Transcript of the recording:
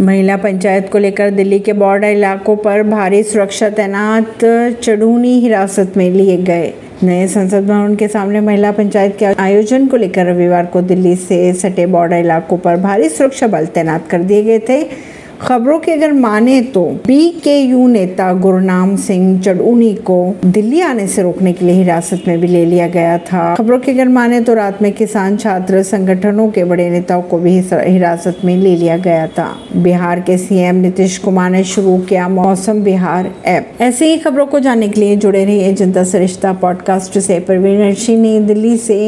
महिला पंचायत को लेकर दिल्ली के बॉर्डर इलाकों पर भारी सुरक्षा तैनात चढ़ूनी हिरासत में लिए गए। नए संसद भवन के सामने महिला पंचायत के आयोजन को लेकर रविवार को दिल्ली से सटे बॉर्डर इलाकों पर भारी सुरक्षा बल तैनात कर दिए गए थे। खबरों की अगर माने तो बी के यू नेता गुरनाम सिंह चडूनी को दिल्ली आने से रोकने के लिए हिरासत में भी ले लिया गया था। खबरों की अगर माने तो रात में किसान छात्र संगठनों के बड़े नेताओं को भी हिरासत में ले लिया गया था। बिहार के सीएम नीतीश कुमार ने शुरू किया मौसम बिहार ऐप। ऐसे ही खबरों को जानने के लिए जुड़े रहिए जनता सरिश्ता पॉडकास्ट से। परवीन दिल्ली से